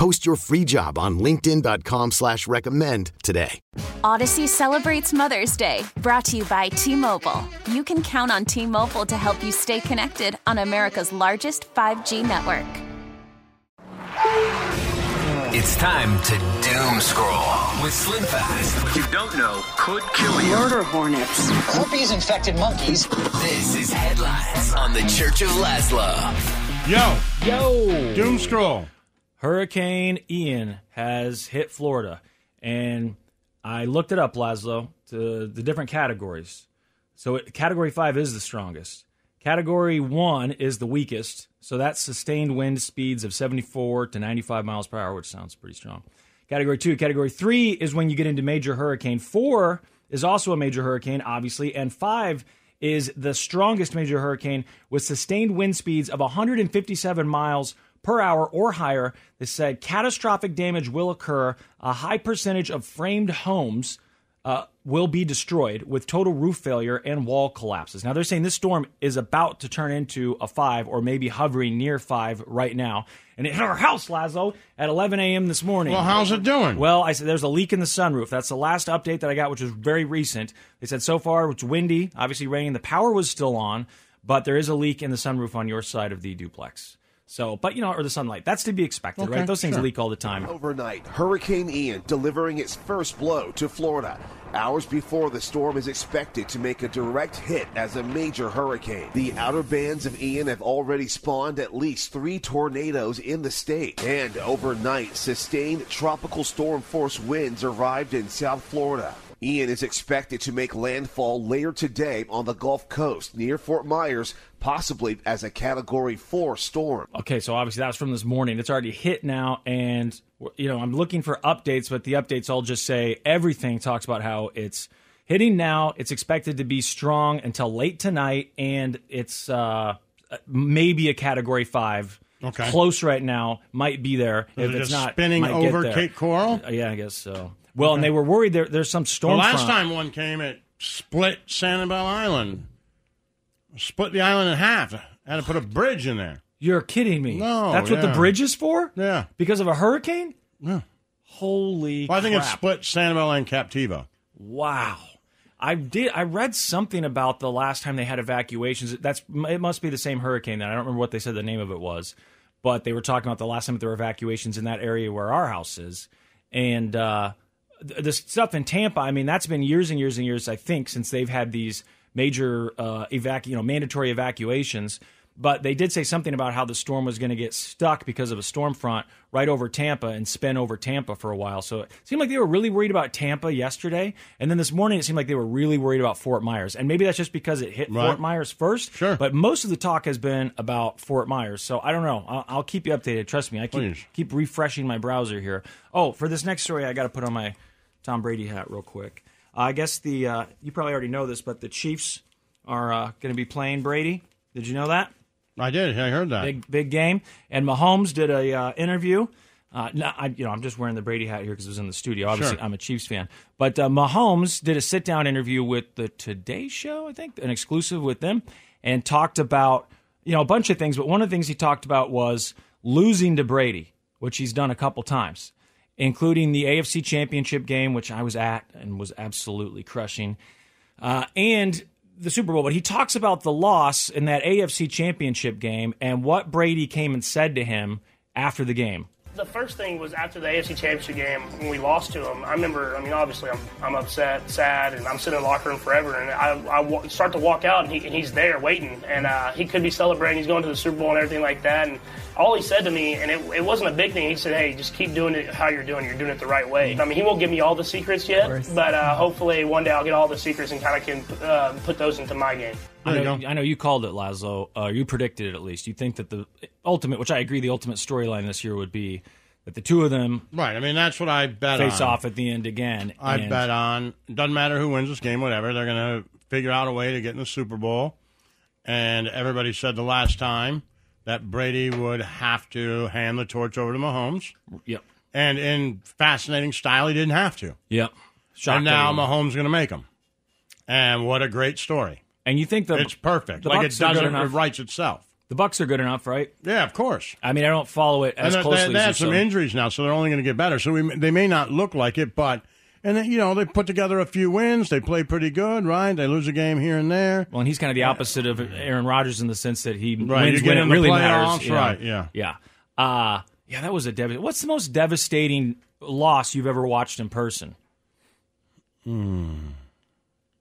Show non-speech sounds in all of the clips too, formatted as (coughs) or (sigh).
Post your free job on linkedin.com slash recommend today. Odyssey celebrates Mother's Day, brought to you by T-Mobile. You can count on T-Mobile to help you stay connected on America's largest 5G network. It's time to doom scroll with Slim Fast. What you don't know could kill you. Murder hornets. Herpes infected monkeys. This is headlines on the Church of Lazlo. Yo, Yo! doom scroll. Hurricane Ian has hit Florida, and I looked it up, Lazlo, to the different categories. So, category five is the strongest. Category one is the weakest. So, that's sustained wind speeds of 74 to 95 miles per hour, which sounds pretty strong. Category two. Category three is when you get into major hurricane. Four is also a major hurricane, obviously. And five is the strongest major hurricane with sustained wind speeds of 157 miles per hour or higher. They said catastrophic damage will occur. A high percentage of framed homes uh, will be destroyed with total roof failure and wall collapses. Now, they're saying this storm is about to turn into a five or maybe hovering near five right now. And it hit our house, Lazo, at 11 a.m. this morning. Well, how's it doing? Well, I said there's a leak in the sunroof. That's the last update that I got, which was very recent. They said so far it's windy, obviously raining. The power was still on, but there is a leak in the sunroof on your side of the duplex. So, but you know, or the sunlight. That's to be expected, Okay, right? Those things sure. leak all the time. Overnight, Hurricane Ian delivering its first blow to Florida. Hours before the storm is expected to make a direct hit as a major hurricane. The outer bands of Ian have already spawned at least three tornadoes in the state. And overnight, sustained tropical storm force winds arrived in South Florida. Ian is expected to make landfall later today on the Gulf Coast near Fort Myers, possibly as a Category 4 storm. Okay, so obviously that was from this morning. It's already hit now, and you know I'm looking for updates, but the updates all just say everything talks about how it's hitting now. It's expected to be strong until late tonight, and it's uh, maybe a Category Five. Okay. close right now. Might be there. Is if it it's not, spinning might get over there. Cape Coral? Yeah, I guess so. Well, and they were worried there, there's some storm. The last front. time one came, it split Sanibel Island. Split the island in half. Had to put a bridge in there. You're kidding me. No, that's what the bridge is for. Yeah. because of a hurricane. Yeah. Holy! Well, I think it split Sanibel and Captiva. Wow. I did. I read something about the last time they had evacuations. That's it. Must be the same hurricane. Then I don't remember what they said the name of it was, but they were talking about the last time there were evacuations in that area where our house is, and uh, the stuff in Tampa. I mean, that's been years and years and years. I think since they've had these major uh, evac, you know, mandatory evacuations. But they did say something about how the storm was going to get stuck because of a storm front right over Tampa and spin over Tampa for a while. So it seemed like they were really worried about Tampa yesterday. And then this morning, it seemed like they were really worried about Fort Myers. And maybe that's just because it hit Right. Fort Myers first. Sure. But most of the talk has been about Fort Myers. So I don't know. I'll, I'll keep you updated. Trust me. I keep, Please. keep refreshing my browser here. Oh, for this next story, I got to put on my Tom Brady hat real quick. Uh, I guess the uh, you probably already know this, but the Chiefs are uh, going to be playing Brady. Did you know that? I did. I heard that. Big big game. And Mahomes did a uh, interview. Uh, I, you know, I'm just wearing the Brady hat here because it was in the studio. Obviously, Sure. I'm a Chiefs fan. But uh, Mahomes did a sit down interview with the Today Show, I think, an exclusive with them, and talked about you know a bunch of things. But one of the things he talked about was losing to Brady, which he's done a couple times, including the AFC Championship game, which I was at and was absolutely crushing uh, and the Super Bowl. But he talks about the loss in that AFC Championship game and what Brady came and said to him after the game. The first thing was after the AFC Championship game when we lost to him. I remember. I mean, obviously, I'm, I'm upset, sad, and I'm sitting in the locker room forever. And I, I start to walk out, and, he, and he's there waiting, and uh, he could be celebrating. He's going to the Super Bowl and everything like that. And all he said to me, and it, it wasn't a big thing. He said, "Hey, just keep doing it how you're doing. You're doing it the right way." I mean, he won't give me all the secrets yet, but uh, hopefully one day I'll get all the secrets and kind of can uh, put those into my game. I know. I know you called it, Lazo. Uh, you predicted it at least. You think that the ultimate, which I agree, the ultimate storyline this year would be that the two of them Right. I mean, that's what I bet face on. off at the end again. I and- bet on. Doesn't matter who wins this game, whatever. They're going to figure out a way to get in the Super Bowl. And everybody said the last time that Brady would have to hand the torch over to Mahomes. Yep. And in fascinating style, he didn't have to. Yep. Shocked and now. Mahomes going to make him. And what a great story. And you think the It's perfect. the like it Bucks are does good it, enough? it writes itself. The Bucks are good enough, right? Yeah, of course. I mean, I don't follow it as and they- closely they, they have some so- injuries now, so they're only going to get better. So we, they may not look like it, but and then, you know they put together a few wins. They play pretty good, right? They lose a game here and there. Well, and he's kind of the opposite of Aaron Rodgers in the sense that he Right, wins when it really matters. right, yeah. yeah, uh, yeah. That was a dev- What's the most devastating loss you've ever watched in person? Hmm.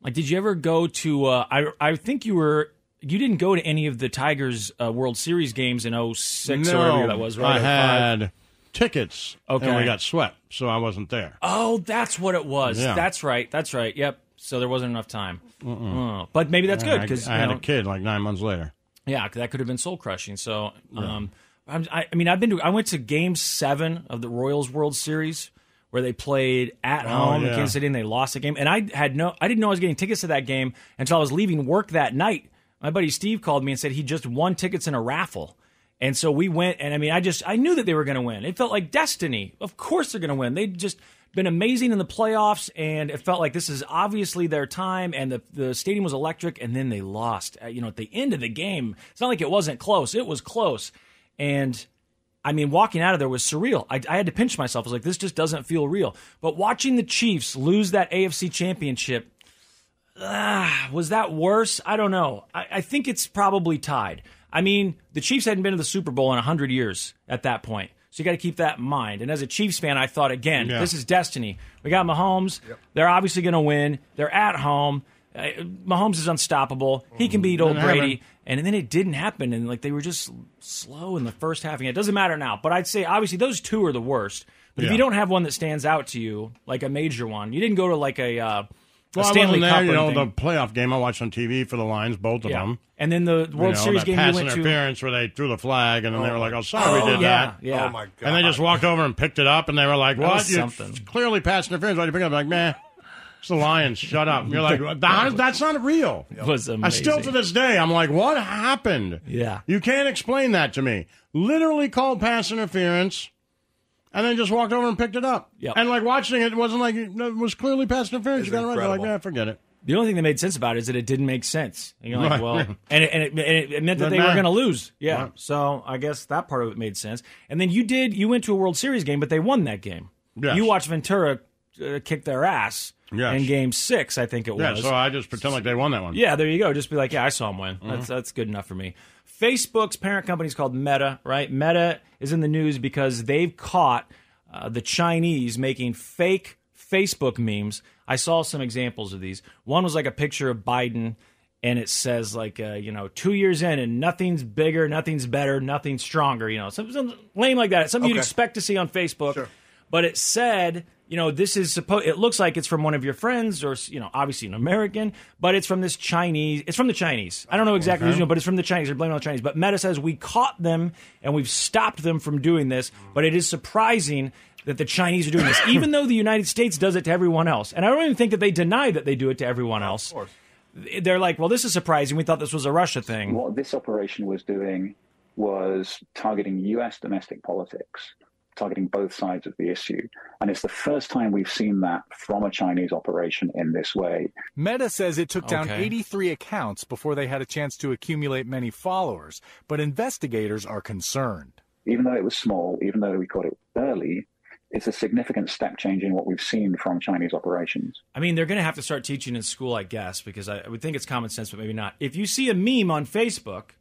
Like, did you ever go to? Uh, I I think you were. You didn't go to any of the Tigers uh, World Series games in 06 or whatever that was, right? I had tickets, Okay. and we got swept, so I wasn't there. Oh, that's what it was. Yeah. That's right. That's right. Yep. So there wasn't enough time. Oh, but maybe that's good I- because I, had a kid like nine months later. Yeah, that could have been soul crushing. So, um, I'm, I, I mean, I've been to. I went to Game Seven of the Royals World Series where they played at Oh, home in. Kansas City and they lost the game. And I had no, I didn't know I was getting tickets to that game until I was leaving work that night. My buddy Steve called me and said he just won tickets in a raffle. And so we went, and I mean, I just I knew that they were going to win. It felt like destiny. Of course they're going to win. They'd just been amazing in the playoffs, and it felt like this is obviously their time. And the the stadium was electric, and then they lost. Uh, you know, at the end of the game, it's not like it wasn't close. It was close, and I mean, walking out of there was surreal. I, I had to pinch myself. I was like, this just doesn't feel real. But watching the Chiefs lose that AFC championship, ah, was that worse? I don't know. I, I think it's probably tied. I mean, the Chiefs hadn't been to the Super Bowl in 100 years at that point. So you got to keep that in mind. And as a Chiefs fan, I thought, again, Yeah. this is destiny. We got Mahomes. They're obviously going to win. They're at home. Uh, Mahomes is unstoppable. He can beat old Didn't happen. Brady. And then it didn't happen. And like they were just slow in the first half. And it doesn't matter now. But I'd say, obviously, those two are the worst. But if you don't have one that stands out to you, like a major one, you didn't go to like a, uh, Well, a I Stanley wasn't there. Cup You or know, anything. the playoff game I watched on TV for the Lions, both of Yeah. them. And then the World you know, Series that game you pass went to. interference where they threw the flag, and then they were like, "Oh, sorry, we did yeah, that." yeah. Oh my god! And they just walked over and picked it up, and they were like, That "What? You something. it's clearly pass interference. Why did you pick it up?" Like, man, it's the Lions. Shut up. You're like, (laughs) "That- "That's not real." It was amazing. I still to this day, I'm like, "What happened?" Yeah. You can't explain that to me. Literally called pass interference, and then just walked over and picked it up. Yep. And like watching it, it wasn't like it was clearly pass interference. It's you got it right. You're like, yeah, forget it. The only thing that made sense about it is that it didn't make sense. And you're like, Right. well, and it, and it, and it meant that they were going to lose. Yeah. Right. So I guess that part of it made sense. And then you did, you went to a World Series game, but they won that game. Yes. You watched Ventura uh, kick their ass Yes. in game six, I think it was. Yeah, was. so I just pretend like they won that one. Yeah, there you go. Just be like, yeah, I saw him win. Mm-hmm. That's that's good enough for me. Facebook's parent company is called Meta, right? Meta is in the news because they've caught uh, the Chinese making fake Facebook memes. I saw some examples of these. One was like a picture of Biden, and it says like, uh, you know, two years in, and nothing's bigger, nothing's better, nothing's stronger. You know, something, lame like that. Something you'd expect to see on Facebook Sure. but it said you know this is supposed it looks like it's from one of your friends or you know obviously an american but it's from this chinese it's from the chinese. I don't know exactly who's doing it, but it's from the chinese. They're blaming it on the chinese. But meta says we caught them and we've stopped them from doing this. But it is surprising that the chinese are doing this (coughs) even though the united states does it to everyone else. And i don't even think that they deny that they do it to everyone else. they're like well this is surprising. We thought this was a russia thing. What this operation was doing was targeting US domestic politics, targeting both sides of the issue. And it's the first time we've seen that from a Chinese operation in this way. Meta says it took down 83 accounts before they had a chance to accumulate many followers, but investigators are concerned. Even though it was small, even though we caught it early, it's a significant step change in what we've seen from Chinese operations. I mean, they're going to have to start teaching in school, I guess, because I, I would think it's common sense, but maybe not. If you see a meme on Facebook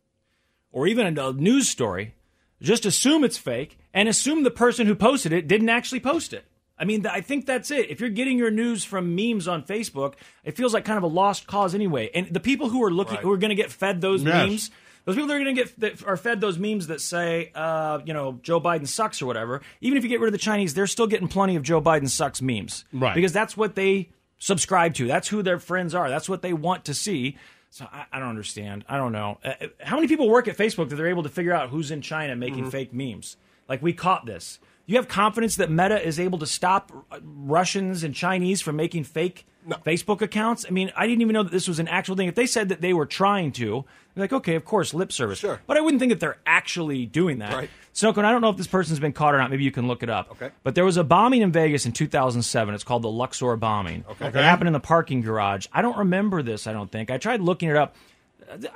or even a news story, just assume it's fake and assume the person who posted it didn't actually post it. I mean, I think that's it. If you're getting your news from memes on Facebook, it feels like kind of a lost cause anyway. And the people who are looking, who are going to get fed those Yes. memes, those people that are going to get that are fed those memes that say, uh, you know, Joe Biden sucks or whatever. Even if you get rid of the Chinese, they're still getting plenty of Joe Biden sucks memes, Right. Because that's what they subscribe to. That's who their friends are. That's what they want to see. So I, I don't understand. I don't know. Uh, how many people work at Facebook that they're able to figure out who's in China making fake memes? Like we caught this. You have confidence that Meta is able to stop Russians and Chinese from making fake Facebook accounts? I mean, I didn't even know that this was an actual thing. If they said that they were trying to, like, okay, of course, lip service. Sure. But I wouldn't think that they're actually doing that. Right. Snowcone, I don't know if this person's been caught or not. Maybe you can look it up. Okay. But there was a bombing in Vegas in 2007. It's called the Luxor bombing. Okay. It happened in the parking garage. I don't remember this, I don't think. I tried looking it up.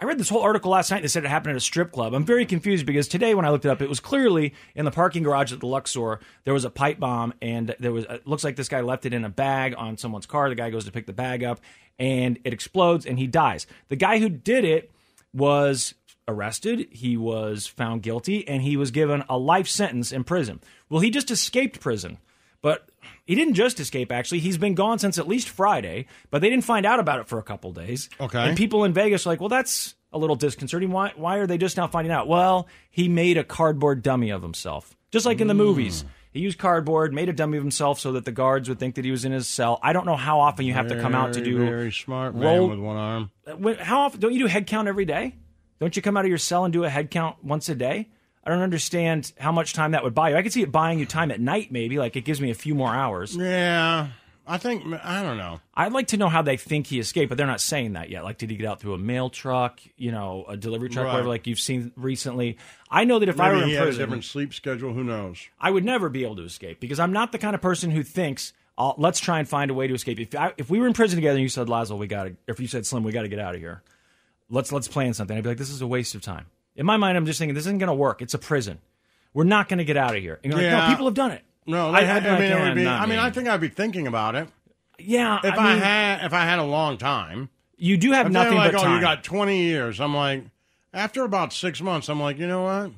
I read this whole article last night that said it happened at a strip club. I'm very confused because today when I looked it up, it was clearly in the parking garage at the Luxor. There was a pipe bomb, and there was. Uh, it looks like this guy left it in a bag on someone's car. The guy goes to pick the bag up, and it explodes, and he dies. The guy who did it was arrested. He was found guilty, and he was given a life sentence in prison. Well, he just escaped prison, but he didn't just escape. Actually, he's been gone since at least Friday, but they didn't find out about it for a couple days. Okay. and people in Vegas are like, well, that's a little disconcerting. Why? Why are they just now finding out? Well, he made a cardboard dummy of himself, just like in the hmm. movies. He used cardboard, made a dummy of himself so that the guards would think that he was in his cell. I don't know how often you have to come out to Very, do very smart man roll- with one arm. how often don't you do head count every day? Don't you come out of your cell and do a head count once a day? I don't understand how much time that would buy you. I could see it buying you time at night, maybe. Like it gives me a few more hours. Yeah, I think I don't know. I'd like to know how they think he escaped, but they're not saying that yet. Like, did he get out through a mail truck, you know, a delivery truck, Right. whatever, like you've seen recently? I know that if I Maybe were in he had a prison, different sleep schedule. Who knows? I would never be able to escape because I'm not the kind of person who thinks, "Oh, let's try and find a way to escape. If, I, if we were in prison together and you said, Lazo, we got to, if you said, Slim, we got to get out of here, let's, let's plan something, I'd be like, this is a waste of time. In my mind, I'm just thinking, this isn't going to work. It's a prison. We're not going to get out of here. And you're like, Yeah. no, people have done it. No, I- they had, I like, mean, it "Eh, would be, I mean, me." I think I'd be thinking about it. Yeah, If I I, mean- had, if I had a long time, You do have they're nothing like, but oh, time. you got 20 years. I'm like, after about six months, I'm like, you know what?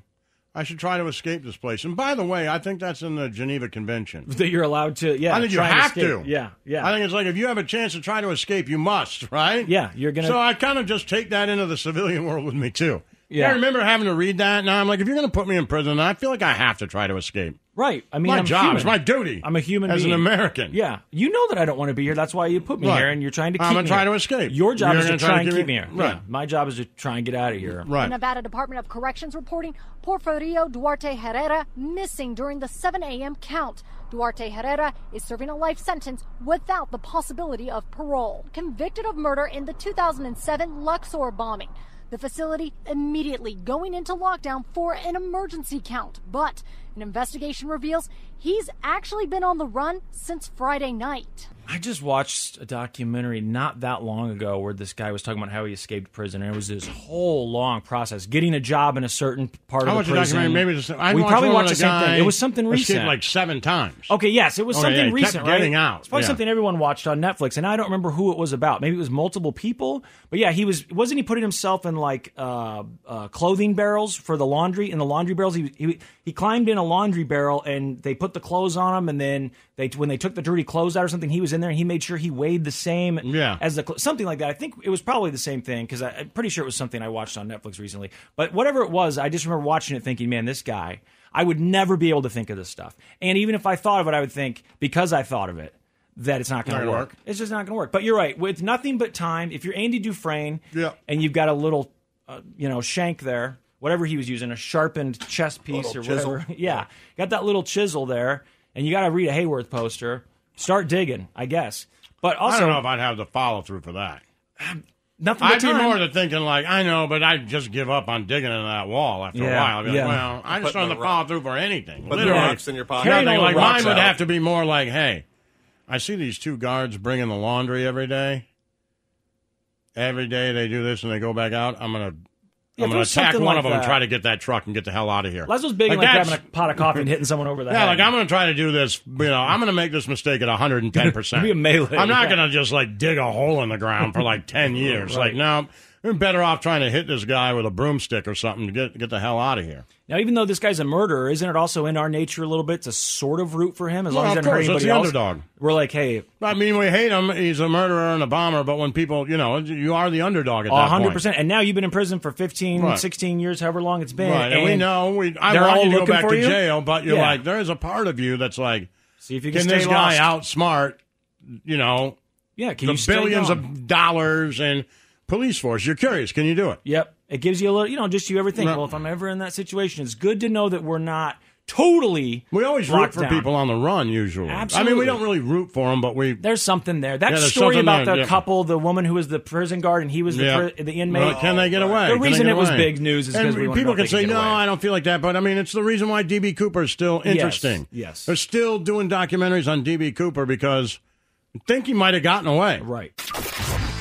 I should try to escape this place. And by the way, I think that's in the Geneva Convention. (laughs) that you're allowed to, yeah. I think you have to. Yeah, yeah. I think it's like if you have a chance to try to escape, you must, (laughs) right? Yeah, you're gonna- So I kind of just take that into the civilian world with me too. Yeah. I remember having to read that. Now I'm like, if you're going to put me in prison, I feel like I have to try to escape. Right. I mean, my I'm job human. is my duty. I'm a human as being. an American. Yeah. You know that I don't want to be here. That's why you put me Right. here, and you're trying to keep I'm gonna me try here. to escape. Your job You're is to gonna try, and to keep me- me here. Right. Yeah. My job is to try and get out of here. Right. The Nevada Department of Corrections reporting Porfirio Duarte Herrera missing during the 7 a.m. count. Duarte Herrera is serving a life sentence without the possibility of parole. Convicted of murder in the 2007 Luxor bombing. The facility immediately going into lockdown for an emergency count. But an investigation reveals he's actually been on the run since Friday night. I just watched a documentary not that long ago where this guy was talking about how he escaped prison, and it was this whole long process getting a job in a certain part I of the a prison. documentary. Maybe just, I we watched probably watched the same thing. It was something recent. like seven times. Okay, yes, it was Oh, something yeah, recent, getting right? out, It's probably yeah. something everyone watched on Netflix, and I don't remember who it was about. Maybe it was multiple people, but yeah, he was wasn't he putting himself in like uh, uh, clothing barrels for the laundry? In the laundry barrels, he, he he climbed in a laundry barrel, and they put the clothes on him, and then they when they took the dirty clothes out or something, he was in there, and he made sure he weighed the same Yeah. as the something like that. I think it was probably the same thing because I'm pretty sure it was something I watched on Netflix recently. But whatever it was, I just remember watching it, thinking, man, this guy. I would never be able to think of this stuff. And even if I thought of it, I would think because I thought of it that it's not going to work. work. It's just not going to work. But you're right. With nothing but time, if you're Andy Dufresne Yeah. and you've got a little, uh, you know, shank there, whatever he was using, a sharpened chest piece or whatever. (laughs) yeah, got that little chisel there, and you got to Rita Hayworth poster. Start digging, I guess. But also, I don't know if I'd have the follow through for that. nothing I'd be time. more to thinking like I know, but I'd just give up on digging into that wall after a while. I'd be yeah. like, well, I just Putting don't have the the follow through for anything. Put the Literally. rocks in your pocket. Carrying Nothing. Like mine rocks would have to be more like, hey, I see these two guards bringing the laundry every day. Every day they do this and they go back out. I'm gonna. Yeah, I'm going to attack one like of them and try to get that truck and get the hell out of here. Lazo's big like, like that's- having a pot of coffee and hitting someone over the Yeah, head. like I'm going to try to do this. You know, I'm going to make this mistake at (laughs) 110. percent Be a melee, I'm not yeah. going to just like dig a hole in the ground for like 10 (laughs) years. Right. Like, no, we're better off trying to hit this guy with a broomstick or something to get get the hell out of here. Now, even though this guy's a murderer, isn't it also in our nature a little bit to sort of root for him as long Well, as he of doesn't hurt anybody the else? underdog. We're like, hey, I mean, we hate him. He's a murderer and a bomber. But when people, you know, you are the underdog at that hundred point. percent. And now you've been in prison for 15, Right. 16 years, however long it's been. Right, and, we know we. I want all you to go back to jail, but you're Yeah. like, there is a part of you that's like, See if you can, can stay this guy lost. outsmart, you know, Yeah, can the you billions of dollars and police force? You're curious. Can you do it? Yep. It gives you a little, you know, just you ever think, Right. well, if I'm ever in that situation, it's good to know that we're not totally. We always root for down. people on the run, usually. absolutely. I mean, we don't really root for them, but we. There's something there. That Yeah, story about there, the yeah. couple, the woman who was the prison guard and he was the, Yeah. pri- the inmate. Well, can they get away? The Can reason it was away? big news is because we want to people can say, no, away." I don't feel like that. But I mean, it's the reason why DB Cooper is still Yes, interesting. yes. They're still doing documentaries on DB Cooper because I think he might have gotten away. Right.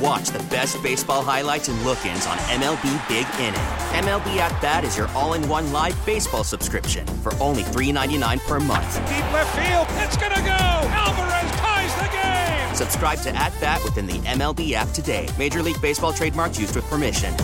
Watch the best baseball highlights and look-ins on MLB Big Inning. MLB At Bat is your all-in-one live baseball subscription for only $3.99 per month. Deep left field, it's gonna go. Alvarez ties the game. Subscribe to At Bat within the MLB app today. Major League Baseball trademarks used with permission.